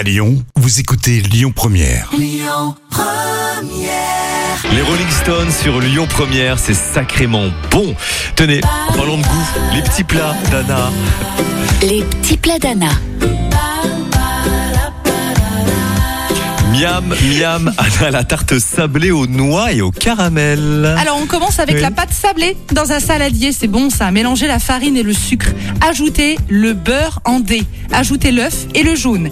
À Lyon, vous écoutez Lyon Première. Les Rolling Stones sur Lyon Première, c'est sacrément bon. Tenez, en parlant de goût, les petits plats d'Anna. Les petits plats d'Anna. Miam, miam, Anna, la tarte sablée aux noix et au caramel. Alors on commence avec Oui. la pâte sablée dans un saladier, c'est bon ça. Mélangez la farine et le sucre. Ajoutez le beurre en dés. Ajoutez l'œuf et le jaune.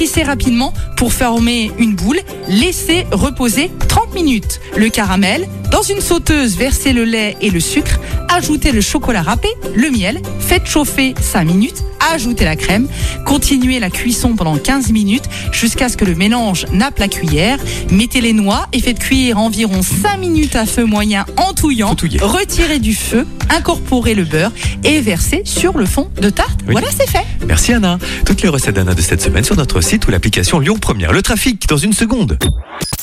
Pétrissez rapidement pour former une boule. Laissez reposer 30 minutes. Le caramel, dans une sauteuse, versez le lait et le sucre. Ajoutez le chocolat râpé, le miel. Faites chauffer 5 minutes. Ajoutez la crème. Continuez la cuisson pendant 15 minutes jusqu'à ce que le mélange nappe la cuillère. Mettez les noix et faites cuire environ 5 minutes à feu moyen en touillant. Retirez du feu, incorporez le beurre et versez sur le fond de tarte. Oui. Voilà, c'est fait. Merci Anna. Toutes les recettes d'Anna de cette semaine sur notre site ou l'application Lyon Première. Le trafic dans une seconde.